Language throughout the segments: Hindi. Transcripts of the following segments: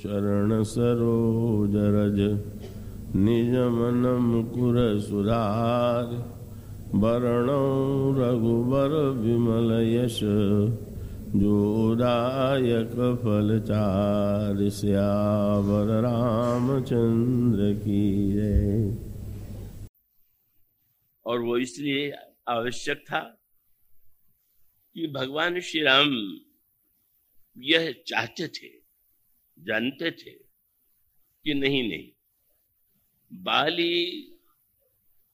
चरण सरोज रज, निज मन मुकुर सुधार। वरण रघुबर विमल यश जोदायक फलचार श्यावर रामचंद्र की जय। और वो इसलिए आवश्यक था कि भगवान श्री राम यह चाहते थे। जानते थे कि नहीं नहीं। बाली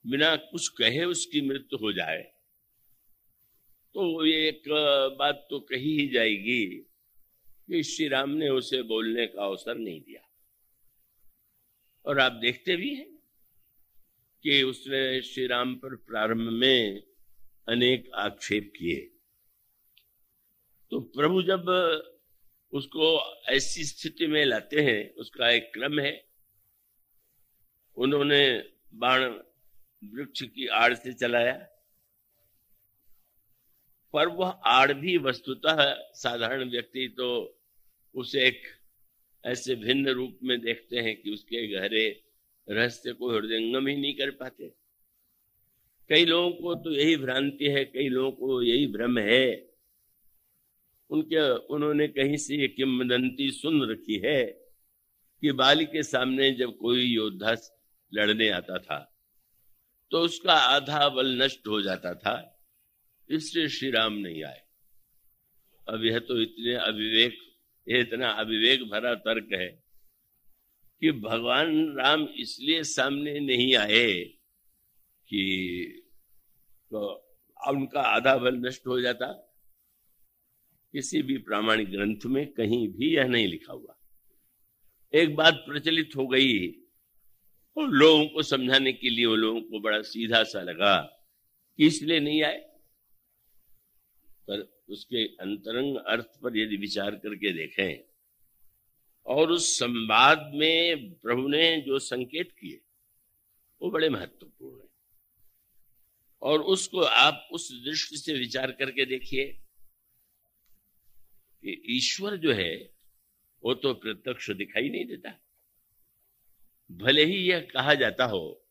बिना कुछ कहे उसकी मृत्यु हो जाए तो एक बात तो कही ही जाएगी कि श्री राम ने उसे बोलने का अवसर नहीं दिया। और आप देखते भी हैं कि उसने श्री राम पर प्रारंभ में अनेक आक्षेप किए। तो प्रभु जब उसको ऐसी स्थिति में लाते हैं, उसका एक क्रम है। उन्होंने बाण वृक्ष की आड़ से चलाया। पर वह आड़ भी वस्तुतः साधारण व्यक्ति तो उसे एक ऐसे भिन्न रूप में देखते हैं कि उसके गहरे रहस्य को हृदयंगम ही नहीं कर पाते। कई लोगों को तो यही भ्रांति है, कई लोगों को यही भ्रम है। उनके, उन्होंने कहीं से ये किम्बदंती सुन रखी है कि बाली के सामने जब कोई योद्धा लड़ने आता था तो उसका आधा बल नष्ट हो जाता था, इसलिए श्री राम नहीं आए। अब यह तो इतने अविवेक, यह इतना अविवेक भरा तर्क है कि भगवान राम इसलिए सामने नहीं आए कि तो उनका आधा बल नष्ट हो जाता। किसी भी प्रामाणिक ग्रंथ में कहीं भी यह नहीं लिखा हुआ। एक बात प्रचलित हो गई, और लोगों को समझाने के लिए वो लोगों को बड़ा सीधा सा लगा, कि इसलिए नहीं आए। पर उसके अंतरंग अर्थ पर यदि विचार करके देखें, और उस संवाद में प्रभु ने जो संकेत किए, वो बड़े महत्वपूर्ण है। और उसको आप उस दृष्टि से विचार करके देखिए ईश्वर जो है, वो तो प्रत्यक्ष दिखाई नहीं देता। भले ही यह कहा जाता हो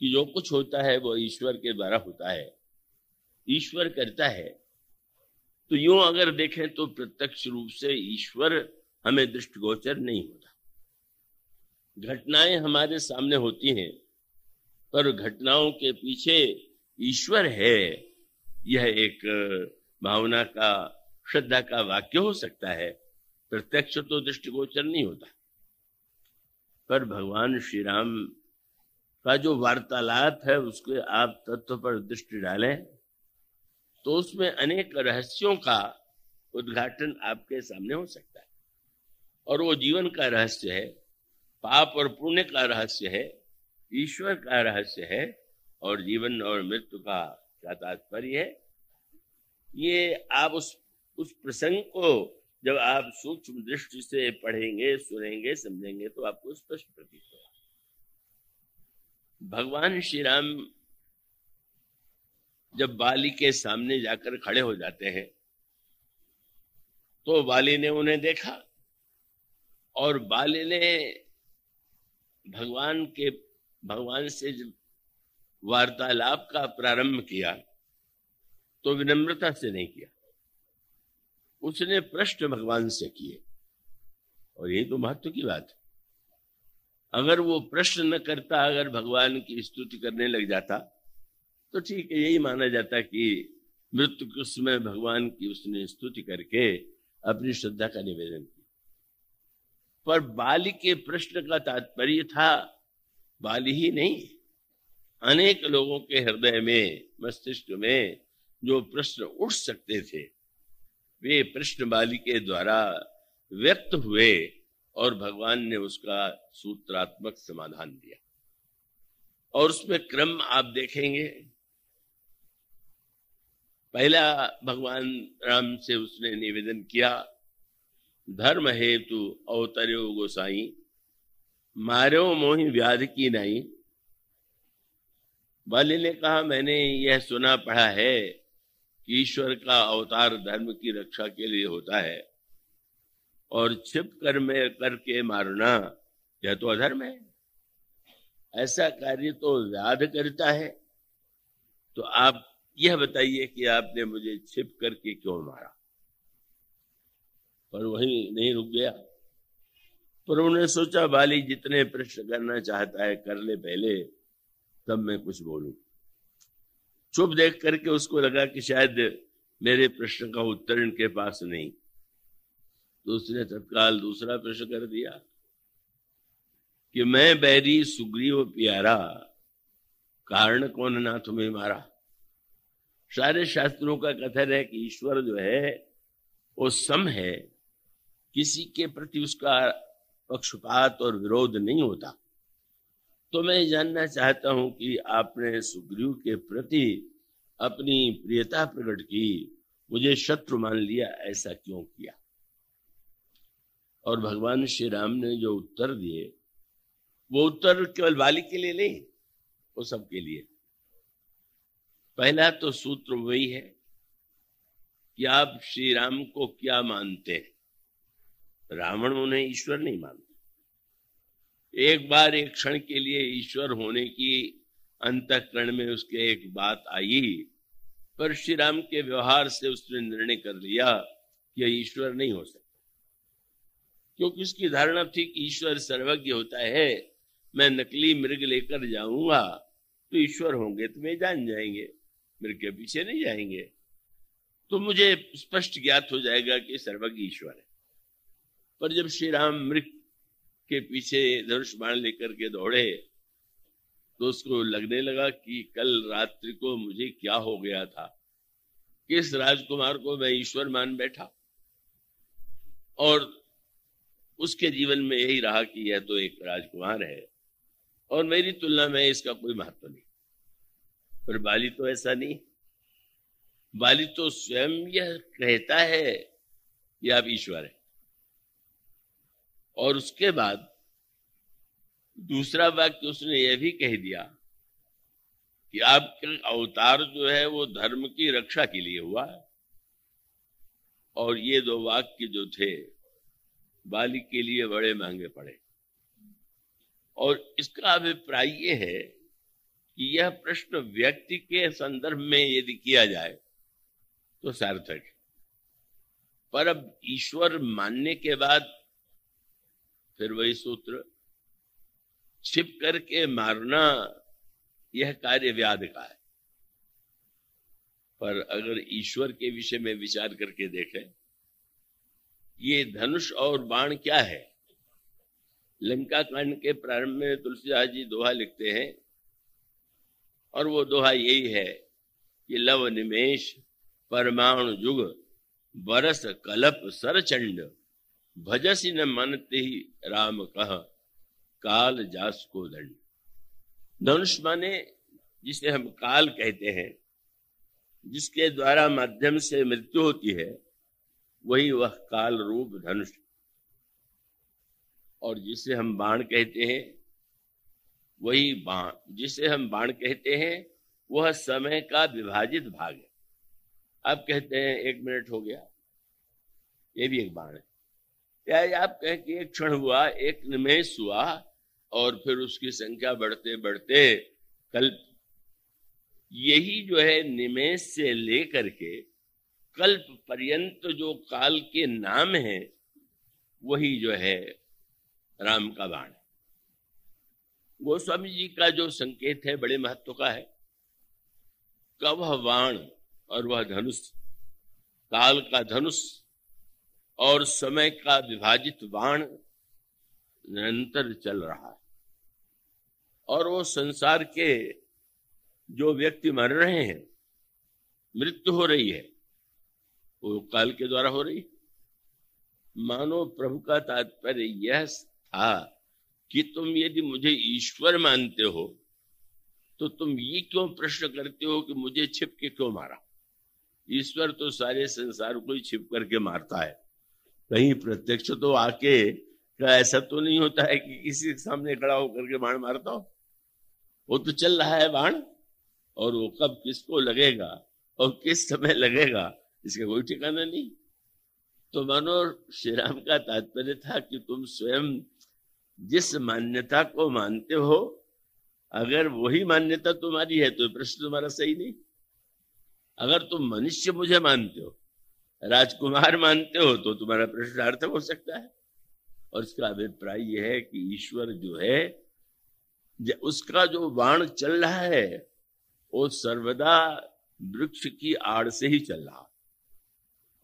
कि जो कुछ होता है, वो ईश्वर के द्वारा होता है। ईश्वर करता है। तो यूँ अगर देखें तो प्रत्यक्ष रूप से ईश्वर हमें दृष्टिगोचर नहीं होता। घटनाएँ हमारे सामने होती हैं, पर घटनाओं के पीछे ईश्वर है, यह एक भावना का श्रद्धा का वाक्य हो सकता है, प्रत्यक्ष तो दृष्टिगोचर नहीं होता। पर भगवान श्री राम का जो वार्तालाप है, उसके आप तत्व पर दृष्टि डालें तो उसमें अनेक रहस्यों का उद्घाटन आपके सामने हो सकता है। और वो जीवन का रहस्य है, पाप और पुण्य का रहस्य है, ईश्वर का रहस्य है, और जीवन और मृत्यु का क्या तात्पर्य है, ये आप उस उस प्रसंग को जब आप सूक्ष्म दृष्टि से पढ़ेंगे, सुनेंगे, समझेंगे तो आपको स्पष्ट प्रतीत होगा। भगवान श्री राम जब बाली के सामने जाकर खड़े हो जाते हैं तो बाली ने उन्हें देखा और बाली ने भगवान के, भगवान से जब वार्तालाप का प्रारंभ किया तो विनम्रता से नहीं किया। उसने प्रश्न भगवान से किए। और यही तो महत्व की बात है। अगर वो प्रश्न न करता, अगर भगवान की स्तुति करने लग जाता तो ठीक है, यही माना जाता कि मृत्यु के समय भगवान की उसने स्तुति करके अपनी श्रद्धा का निवेदन किया। पर बाली के प्रश्न का तात्पर्य था, बाली ही नहीं। अनेक लोगों के हृदय में, मस्तिष्क में जो प्रश्न उठ सकते थे वे प्रश्न बाली के द्वारा व्यक्त हुए और भगवान ने उसका सूत्रात्मक समाधान दिया। और उसमें क्रम आप देखेंगे। पहला भगवान राम से उसने निवेदन किया, धर्म हेतु अवतर्यो गोसाई, मारो मोहि व्याध की नहीं। बाली ने कहा, मैंने यह सुना पढ़ा है ईश्वर का अवतार धर्म की रक्षा के लिए होता है। और छिप कर में करके मारना, यह तो अधर्म है। ऐसा कार्य तो व्याध करता है। तो आप यह बताइए कि आपने मुझे छिप करके क्यों मारा? पर वही नहीं रुक गया। पर उन्होंने सोचा, बाली जितने प्रश्न करना चाहता है, कर ले पहले, तब मैं कुछ बोलूँ। चुप देख करके उसको लगा कि शायद मेरे प्रश्न का उत्तर इनके पास नहीं। तो उसने तत्काल दूसरा प्रश्न कर दिया कि मैं बैरी सुग्रीव प्यारा, कारण कौन ना तुम्हें मारा? सारे शास्त्रों का कथन है कि ईश्वर जो है, वो सम है, किसी के प्रति उसका पक्षपात और विरोध नहीं होता। तो मैं जानना चाहता हूँ कि आपने सुग्रीव के प्रति अपनी प्रियता प्रकट की। मुझे शत्रु मान लिया, ऐसा क्यों किया? और भगवान श्री राम ने जो उत्तर दिए, वो उत्तर केवल बाली के लिए नहीं, वो सबके लिए। पहला तो सूत्र वही है कि आप श्री राम को क्या मानते हैं? रावण उन्हें ईश्वर नहीं मानते। एक बार, एक क्षण के लिए ईश्वर होने की अंतकरण में उसके एक बात आई। पर श्री राम के व्यवहार से उसने निर्णय कर लिया कि ईश्वर नहीं हो सकता। क्योंकि उसकी धारणा थी कि ईश्वर सर्वज्ञ होता है, मैं नकली मृग लेकर जाऊँगा तो ईश्वर होंगे तो वे जान जाएँगे, मृग के पीछे नहीं जाएँगे। तो मुझे स्पष्ट ज्ञात हो जाएगा कि सर्वज्ञ ईश्वर है। पर जब श्री राम मृग के पीछे धनुष बाण लेकर के दौड़े तो उसको लगने लगा कि कल रात्रि को मुझे क्या हो गया था। किस राजकुमार को मैं ईश्वर मान बैठा? और उसके जीवन में यही रहा कि यह तो एक राजकुमार है, और मेरी तुलना में इसका कोई महत्व नहीं। पर बाली तो ऐसा नहीं। बाली तो स्वयं यह कहता है कि आप ईश्वर है। और उसके बाद दूसरा वाक्य उसने यह भी कह दिया कि आपका अवतार जो है वो धर्म की रक्षा के लिए हुआ है। और ये दो वाक्य जो थे, बाली के लिए बड़े महँगे पड़े। और इसका अभिप्राय ये है कि यह प्रश्न व्यक्ति के संदर्भ में यदि किया जाए तो सार्थक। पर अब ईश्वर मानने के बाद फिर वही सूत्र, छिप करके मारना, यह कार्य व्याध का है। पर अगर ईश्वर के विषय में विचार करके देखें, ये धनुष और बाण क्या है? लंका कांड के प्रारंभ में तुलसीदास जी दोहा लिखते हैं, और वो दोहा यही है कि लव निमेश, परमाणु जुग बरस कलप सरचंड। भजसी न मनते ही राम कह, काल जास को दंड। धनुष माने जिसे हम काल कहते हैं, जिसके द्वारा माध्यम से मृत्यु होती है, वही वह काल रूप धनुष। और जिसे हम बाण कहते हैं, वही बाण। जिसे हम बाण कहते हैं, वह समय का विभाजित भाग है। अब कहते हैं, एक मिनट हो गया। ये भी एक बाण है। या आप कहें कि एक क्षण हुआ, एक निमेश हुआ, और फिर उसकी संख्या बढ़ते बढ़ते कल्प यही जो है निमेश से लेकर के कल्प पर्यंत जो काल के नाम है, वही जो है राम का बाण गोस्वामी जी का जो संकेत है, बड़े महत्व का है। कवह बाण और वह धनुष, काल का धनुष और समय का विभाजित बाण निरंतर चल रहा है। और वो संसार के जो व्यक्ति मर रहे हैं, मृत्यु हो रही है, वो काल के द्वारा हो रही मानो प्रभु का तात्पर्य यह था कि तुम यदि मुझे ईश्वर मानते हो तो तुम ये क्यों प्रश्न करते हो कि मुझे छिप के क्यों मारा? ईश्वर तो सारे संसार को ही छिप करके मारता है। कहीं प्रत्यक्ष तो आके ऐसा तो नहीं होता है कि किसी के सामने खड़ा होकर के बाण मारता हो। वो तो चल रहा है बाण, और वो कब किसको लगेगा और किस समय लगेगा, इसका कोई ठिकाना नहीं। तो मानो श्री राम का तात्पर्य था कि तुम स्वयं जिस मान्यता को मानते हो, अगर वही मान्यता तुम्हारी है तो प्रश्न तुम्हारा सही नहीं। अगर तुम मनुष्य मुझे मानते हो राजकुमार मानते हो तो तुम्हारा प्रश्न सार्थक हो सकता है। और इसका अभिप्राय यह है कि ईश्वर जो है उसका जो बाण चल रहा है, वो सर्वदा वृक्ष की आड़ से ही चल रहा।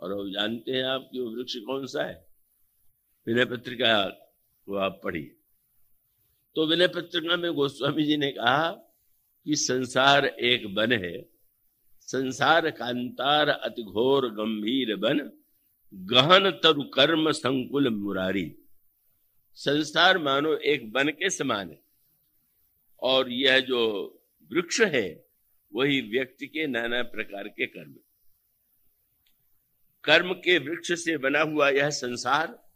और अब जानते हैं आप कि वो वृक्ष कौन सा है? विनय पत्रिका को आप पढ़िए। तो विनय पत्रिका में गोस्वामी जी ने कहा कि संसार एक वन है। संसार कांतार अति घोर गंभीर बन, गहन तरु कर्म संकुल मुरारी। संसार मानो एक वन के समान है। और यह जो वृक्ष है, वही व्यक्ति के नाना प्रकार के कर्म। कर्म के वृक्ष से बना हुआ यह संसार,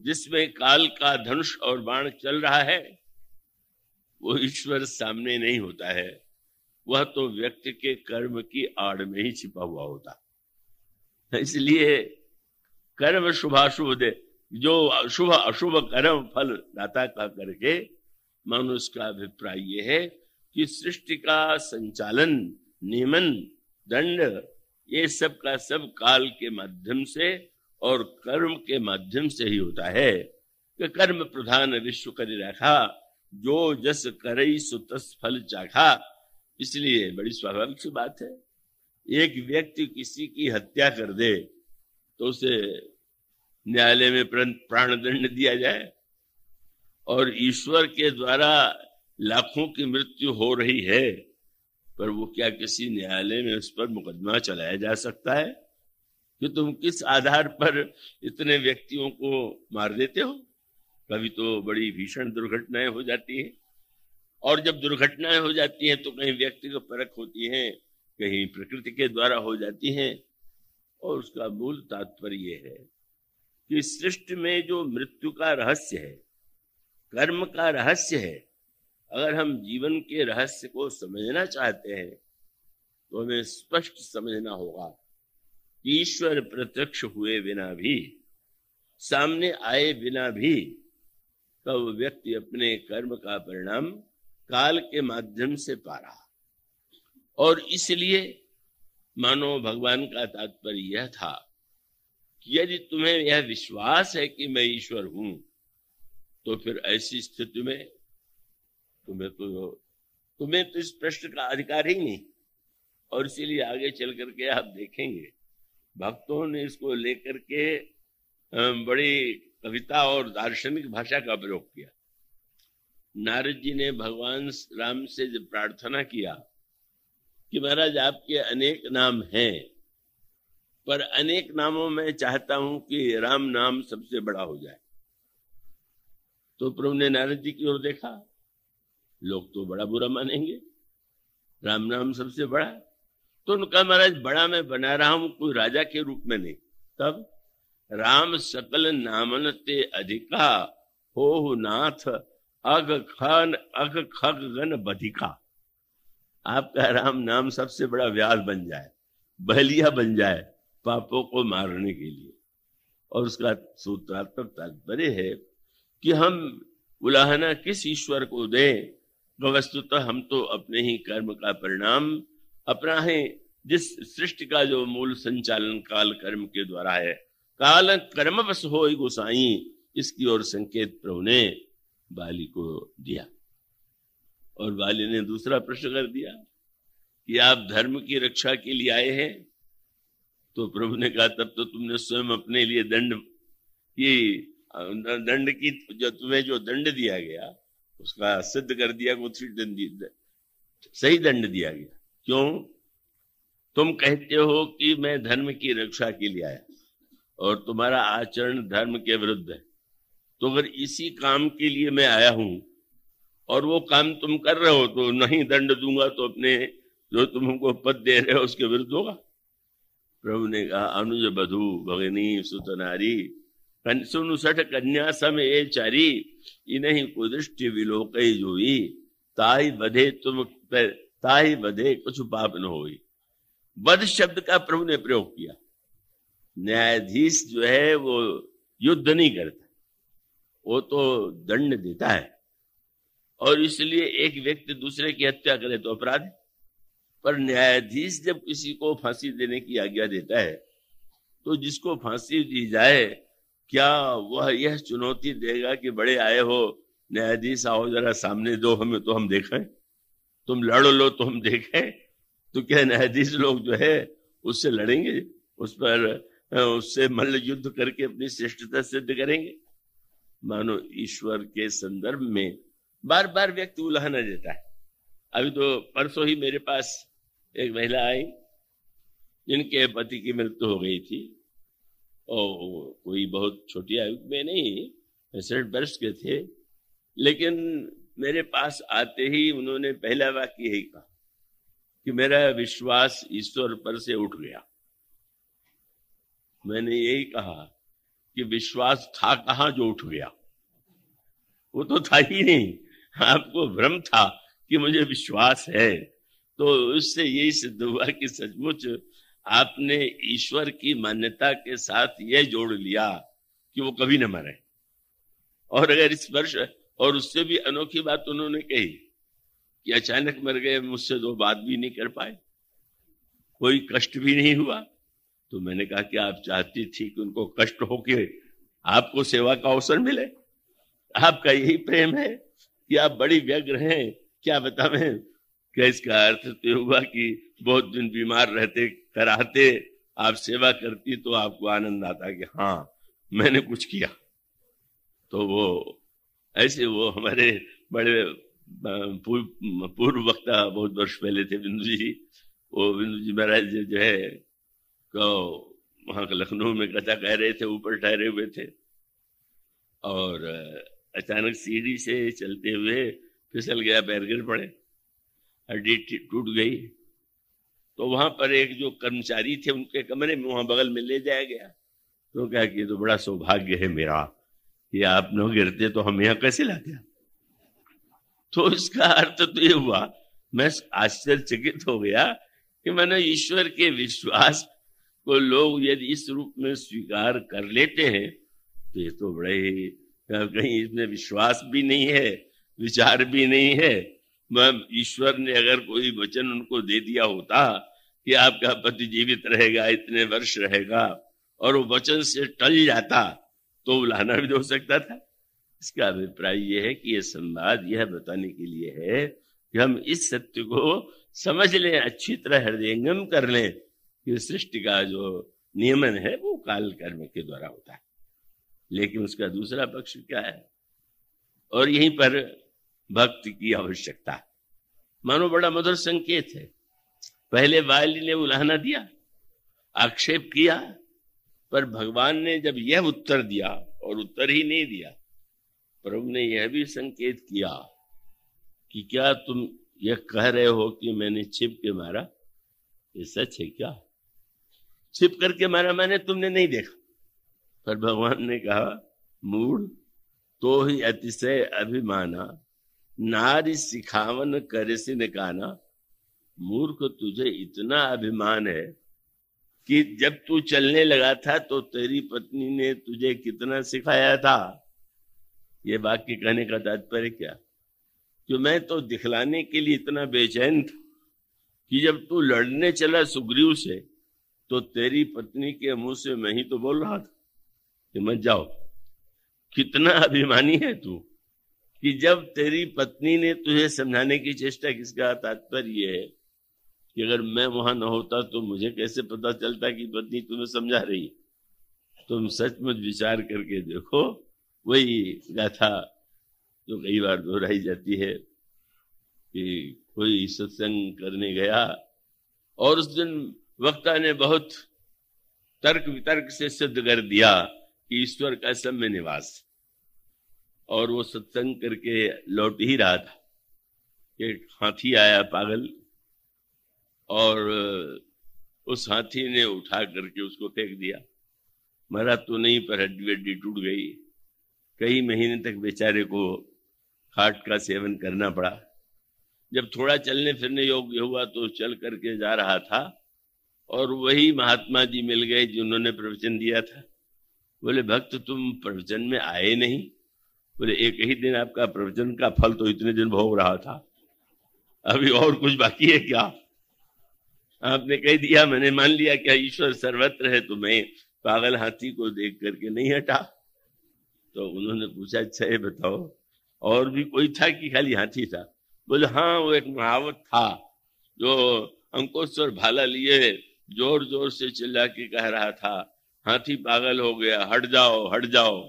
जिसमें काल का धनुष और बाण चल रहा है, वो ईश्वर सामने नहीं होता है। वह तो व्यक्ति के कर्म की आड़ में ही छिपा हुआ होता। इसलिए कर्म शुभाशुभ दे, जो अशुभ अशुभ कर्म फल दाता का करके मनुष्य का अभिप्राय यह है कि सृष्टि का संचालन, नियमन, दंड, ये सब का सब काल के माध्यम से और कर्म के माध्यम से ही होता है। कि कर्म प्रधान विश्व कर रखा, जो जस करई सुतस फल चाखा इसलिए बड़ी स्वाभाविक सी बात है। एक व्यक्ति किसी की हत्या कर दे तो उसे न्यायालय में प्राण दंड दिया जाए और ईश्वर के द्वारा लाखों की मृत्यु हो रही है, पर वो क्या किसी न्यायालय में उस पर मुकदमा चलाया जा सकता है? कि तुम किस आधार पर इतने व्यक्तियों को मार देते हो? कभी तो बड़ी भीषण दुर्घटनाएँ हो जाती हैं। और जब दुर्घटनाएँ हो जाती हैं तो कहीं व्यक्ति को परख होती है, कहीं प्रकृति के द्वारा हो जाती हैं और उसका मूल तात्पर्य है कि सृष्टि में जो मृत्यु का रहस्य है, कर्म का रहस्य है, अगर हम जीवन के रहस्य को समझना चाहते हैं तो हमें स्पष्ट समझना होगा कि ईश्वर प्रत्यक्ष हुए बिना भी, सामने आए बिना भी, तब व्यक्ति अपने कर्म का परिणाम काल के माध्यम से पा रहा और इसलिए मानो भगवान का तात्पर्य यह था कि यदि तुम्हें यह विश्वास है कि मैं ईश्वर हूँ तो फिर ऐसी स्थिति में तुम्हें तो तुम्हें तो इस प्रश्न का अधिकार ही नहीं। और इसीलिए आगे चल करके आप देखेंगे, भक्तों ने इसको लेकर के बड़ी कविता और दार्शनिक भाषा का प्रयोग किया। नारद जी ने भगवान राम से जब प्रार्थना किया कि महाराज आपके अनेक नाम हैं, पर अनेक नामों में चाहता हूँ कि राम नाम सबसे बड़ा हो जाए। तो प्रभु ने नारद जी की ओर देखा, लोग तो बड़ा बुरा मानेंगे, राम नाम सबसे बड़ा। तो उनका महाराज, बड़ा मैं बना रहा हूँ, कोई राजा के रूप में नहीं। तब, राम सकल नामन ते अधिका हो नाथ अग खन, अग खग गन बधिका। आपका राम नाम सबसे बड़ा व्यास बन जाए बहलिया बन जाए पापों को मारने के लिए। और उसका सूत्रात्मक तात्पर्य है कि हम उलाहना किस ईश्वर को दें, वस्तुतः हम तो अपने ही कर्म का परिणाम अपना है जिस सृष्टि का जो मूल संचालन काल कर्म के द्वारा है। काल कर्म बस हो गोसाई, इसकी ओर संकेत प्रभु ने बाली को दिया। और बाली ने दूसरा प्रश्न कर दिया कि आप धर्म की रक्षा के लिए आए हैं तो प्रभु ने कहा, तब तो तुमने स्वयं अपने लिए दंड की दंड की, जो तुम्हें जो दंड दिया गया, उसका सिद्ध कर दिया उसी दंड सही दंड दिया गया। क्यों? तुम कहते हो कि मैं धर्म की रक्षा के लिए आया, और तुम्हारा आचरण धर्म के विरुद्ध है। तो अगर इसी काम के लिए मैं आया हूँ और वो काम तुम कर रहे हो तो नहीं दंड दूँगा तो अपने जो तुम हमको पद दे रहे हो, उसके विरुद्ध होगा। प्रभु ने कहा, अनुज बधु भगनी सुतनारी सुनु सठ कन्या सम ए चारी, इन्हीं कुदृष्टि विलोक जोई, ताई बधे तुम ताई बधे कुछ पाप न हो बध शब्द का प्रभु ने प्रयोग किया। न्यायाधीश जो है, वो युद्ध नहीं करता। वो तो दंड देता है। और इसलिए एक व्यक्ति दूसरे की हत्या करे तो अपराध पर न्यायाधीश जब किसी को फांसी देने की आज्ञा देता है तो जिसको फांसी दी जाए, क्या वह यह चुनौती देगा कि बड़े आए हो, न्यायाधीश आओ जरा सामने दो, हमें तो हम देखें। तुम लड़ लो तो हम देखें। तो क्या न्यायाधीश लोग जो है, उससे लड़ेंगे? उस पर, उससे मल्ल युद्ध करके अपनी श्रेष्ठता सिद्ध करेंगे? मानो ईश्वर के संदर्भ में बार बार व्यक्ति उल्हाना देता है। अभी तो परसों ही मेरे पास एक महिला आई, जिनके पति की मृत्यु हो गई थी, और कोई बहुत छोटी आयु में नहीं, पैंसठ वर्ष के थे, लेकिन मेरे पास आते ही उन्होंने पहला वाक्य यही कहा कि मेरा विश्वास ईश्वर पर से उठ गया। मैंने यही कहा कि विश्वास था, कहाँ जो उठ गया? वो तो था ही नहीं। आपको भ्रम था कि मुझे विश्वास है। तो उससे यही सिद्ध हुआ कि सचमुच आपने ईश्वर की मान्यता के साथ यह जोड़ लिया कि वो कभी न मरे। और अगर वर्ष, और उससे भी अनोखी बात उन्होंने कही कि अचानक मर गए, मुझसे दो बात भी नहीं कर पाए। कोई कष्ट भी नहीं हुआ। तो मैंने कहा कि आप चाहती थी कि उनको कष्ट हो के आपको सेवा का अवसर मिले। आपका यही प्रेम है कि आप बड़ी व्यग्र हैं। क्या बतावे? क्या इसका अर्थ तो हुआ कि बहुत दिन बीमार रहते कराते आप सेवा करती तो आपको आनंद आता कि हाँ मैंने कुछ किया। तो वो, ऐसे वो हमारे बड़े पूर्व वक्ता बहुत वर्ष पहले थे बिंदु जी। वो बिंदु जी महाराज जो है वहाँ लखनऊ में कथा कह रहे थे, ऊपर ठहरे हुए थे। और अचानक सीढ़ी से चलते हुए फिसल गया, पैर गिर पड़े, हड्डी टूट गई। तो वहाँ पर एक जो कर्मचारी थे, उनके कमरे में वहाँ बगल में ले जाया गया। तो क्या कि तो बड़ा सौभाग्य है मेरा कि आप न गिरते तो हम यहाँ कैसे लाते तो इसका अर्थ तो ये हुआ, मैं आश्चर्यचकित हो गया कि मैंने ईश्वर के विश्वास को लोग यदि इस रूप में स्वीकार कर लेते हैं तो ये तो बड़े ही कहीं, इसमें विश्वास भी नहीं है, विचार भी नहीं है। ईश्वर ने अगर कोई वचन उनको दे दिया होता कि आपका पति जीवित रहेगा, इतने वर्ष रहेगा, और वो वचन से टल जाता तो लाना भी हो सकता था। इसका अभिप्राय यह है कि यह संवाद यह बताने के लिए है कि हम इस सत्य को समझ लें, अच्छी तरह हृदयंगम कर लें कि सृष्टि का जो नियमन है, वो काल कर्म के द्वारा होता है। लेकिन उसका दूसरा पक्ष क्या है? और यहीं पर भक्त की आवश्यकता मानो बड़ा मधुर संकेत है। पहले वाली ने उलाहना दिया, आक्षेप किया, पर भगवान ने जब यह उत्तर दिया और उत्तर ही नहीं दिया, प्रभु ने यह भी संकेत किया कि क्या तुम यह कह रहे हो कि मैंने छिप के मारा? ये सच है क्या? छिप करके मारा, मैंने तुमने नहीं देखा। पर भगवान ने कहा मूड तो ही अतिशय अभिमाना, नारी सिखावन करे से ने कहा ना मूर्ख, तुझे इतना अभिमान है कि जब तू चलने लगा था तो तेरी पत्नी ने तुझे कितना सिखाया था? ये वाक्य कहने का तात्पर्य क्या? कि मैं तो दिखलाने के लिए इतना बेचैन था कि जब तू लड़ने चला सुग्रीव से तो तेरी पत्नी के मुँह से मैं ही तो बोल रहा था कि मत जाओ। कितना अभिमानी है तू कि जब तेरी पत्नी ने तुझे समझाने की चेष्टा किसका तात्पर्य है कि अगर मैं वहाँ न होता तो मुझे कैसे पता चलता कि पत्नी तुम्हें समझा रही तुम सचमुच विचार करके देखो, वही गाथा जो कई बार दोहराई जाती है कि कोई सत्संग करने गया और उस दिन वक्ता ने बहुत तर्क वितर्क से सिद्ध कर दिया कि ईश्वर का में निवास और वो सत्संग करके लौट ही रहा था। एक हाथी आया पागल और उस हाथी ने उठा करके उसको फेंक दिया। मरा तो नहीं, पर हड्डी हड्डी टूट गई। कई महीने तक बेचारे को खाट का सेवन करना पड़ा। जब थोड़ा चलने फिरने योग्य हुआ तो चल करके जा रहा था। और वही महात्मा जी मिल गए जिन्होंने प्रवचन दिया था। बोले, भक्त, तुम प्रवचन में आए नहीं। बोले, एक ही दिन आपका प्रवचन का फल तो इतने दिन भोग रहा था। अभी और कुछ बाकी है क्या? आपने कह दिया, मैंने मान लिया क्या ईश्वर सर्वत्र है तो मैं पागल हाथी को देख करके नहीं हटा। तो उन्होंने पूछा अच्छा बताओ, और भी कोई था कि खाली हाथी था? बोले हाँ वो एक महावत था, जो अंकोस्वर भाला लिए ज़ोर ज़ोर से चिल्ला के कह रहा था, हाथी पागल हो गया, हट जाओ हट जाओ।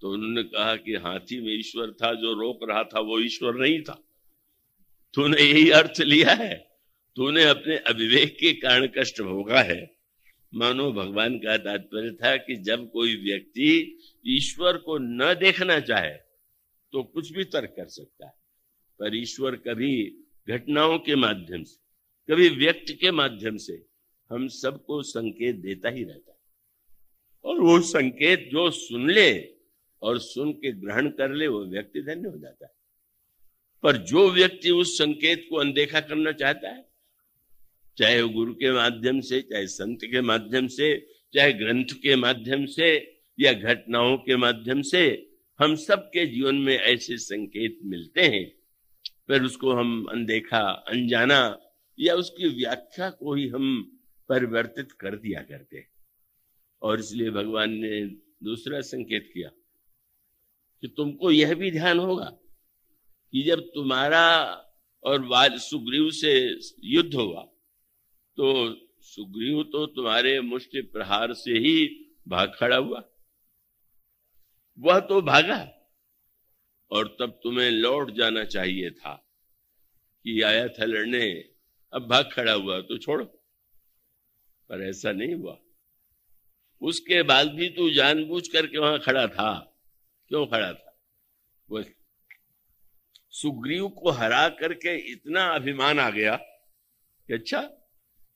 तो उन्होंने कहा कि हाथी में ईश्वर था, जो रोक रहा था, वो ईश्वर नहीं था। तूने यही अर्थ लिया है? तूने अपने अविवेक के कारण कष्ट भोगा है? मानो भगवान का तात्पर्य था कि जब कोई व्यक्ति ईश्वर को न देखना चाहे तो कुछ भी तर्क कर सकता है। पर ईश्वर कभी घटनाओं के माध्यम से कभी व्यक्ति के माध्यम से हम सबको संकेत देता ही रहता है। और वो संकेत जो सुन ले और सुन के ग्रहण कर ले, वो व्यक्ति धन्य हो जाता है। पर जो व्यक्ति उस संकेत को अनदेखा करना चाहता है, चाहे वो गुरु के माध्यम से, चाहे संत के माध्यम से, चाहे ग्रंथ के माध्यम से या घटनाओं के माध्यम से, हम सबके जीवन में ऐसे संकेत मिलते हैं। फिर उसको हम अनदेखा, अनजाना या उसकी व्याख्या को ही हम परिवर्तित कर दिया करते हैं। और इसलिए भगवान ने दूसरा संकेत किया कि तुमको यह भी ध्यान होगा कि जब तुम्हारा और सुग्रीव से युद्ध हुआ तो सुग्रीव तो तुम्हारे मुष्टि प्रहार से ही भाग खड़ा हुआ। वह तो भागा और तब तुम्हें लौट जाना चाहिए था कि आया था लड़ने अब भाग खड़ा हुआ तो छोड़ो। पर ऐसा नहीं हुआ। उसके बाद भी तू जानबूझ करके वहाँ खड़ा था। क्यों खड़ा था? वो सुग्रीव को हरा करके इतना अभिमान आ गया कि अच्छा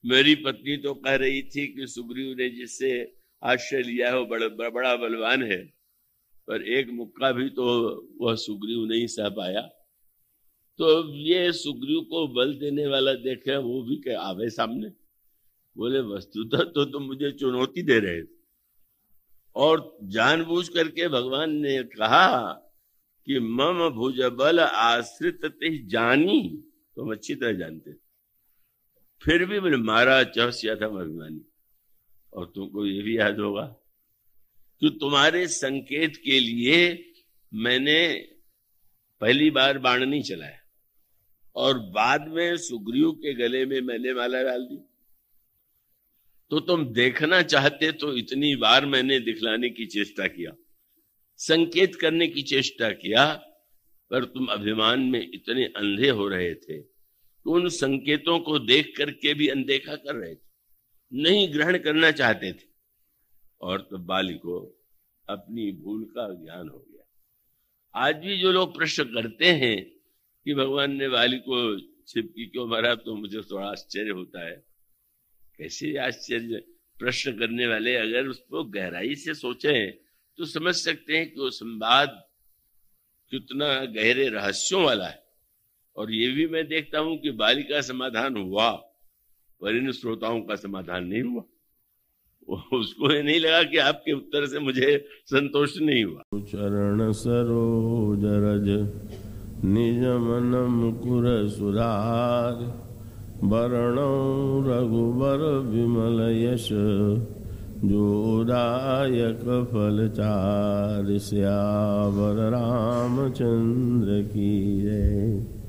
मेरी पत्नी तो कह रही थी कि सुग्रीव ने जिससे आश्रय लिया है बड़ा बड़ा बलवान है। पर एक मुक्का भी तो वह सुग्रीव नहीं सह पाया। तो ये सुग्रीव को बल देने वाला देखे वो भी क्या आवे सामने। बोले, वस्तुतः तो तुम मुझे चुनौती दे रहे और जानबूझ करके भगवान ने कहा कि मम भुज बल आश्रित जानी। तुम अच्छी तरह जानते फिर भी मैंने मारा चौसिया था अभिमानी। और तुमको ये भी याद होगा कि तुम्हारे संकेत के लिए मैंने पहली बार बाण नहीं चलाया। और बाद में सुग्रीव के गले में मैंने माला डाल दी। तो तुम देखना चाहते तो इतनी बार मैंने दिखलाने की चेष्टा किया, संकेत करने की चेष्टा किया, पर तुम अभिमान में इतने अंधे हो रहे थे तो उन संकेतों को देख करके भी अनदेखा कर रहे थे, नहीं ग्रहण करना चाहते थे। और तब तो बाली को अपनी भूल का ज्ञान हो गया। आज भी जो लोग प्रश्न करते हैं कि भगवान ने बाली को छिपकी क्यों मारा? तो मुझे थोड़ा आश्चर्य होता है। कैसे आश्चर्य? प्रश्न करने वाले अगर उसको गहराई से सोचे तो समझ सकते हैं कि वो संवाद कितना गहरे रहस्यों वाला है। और ये भी मैं देखता हूँ कि बाली का समाधान हुआ, पर इन श्रोताओं का समाधान नहीं हुआ। उसको ये नहीं लगा कि आपके उत्तर से मुझे संतोष नहीं हुआ। चरण सरोज रज निज मन मुकुर सुधार। वरण रघुबर विमल यश। जोदायक फल चार। श्यावर रामचंद्र की जय।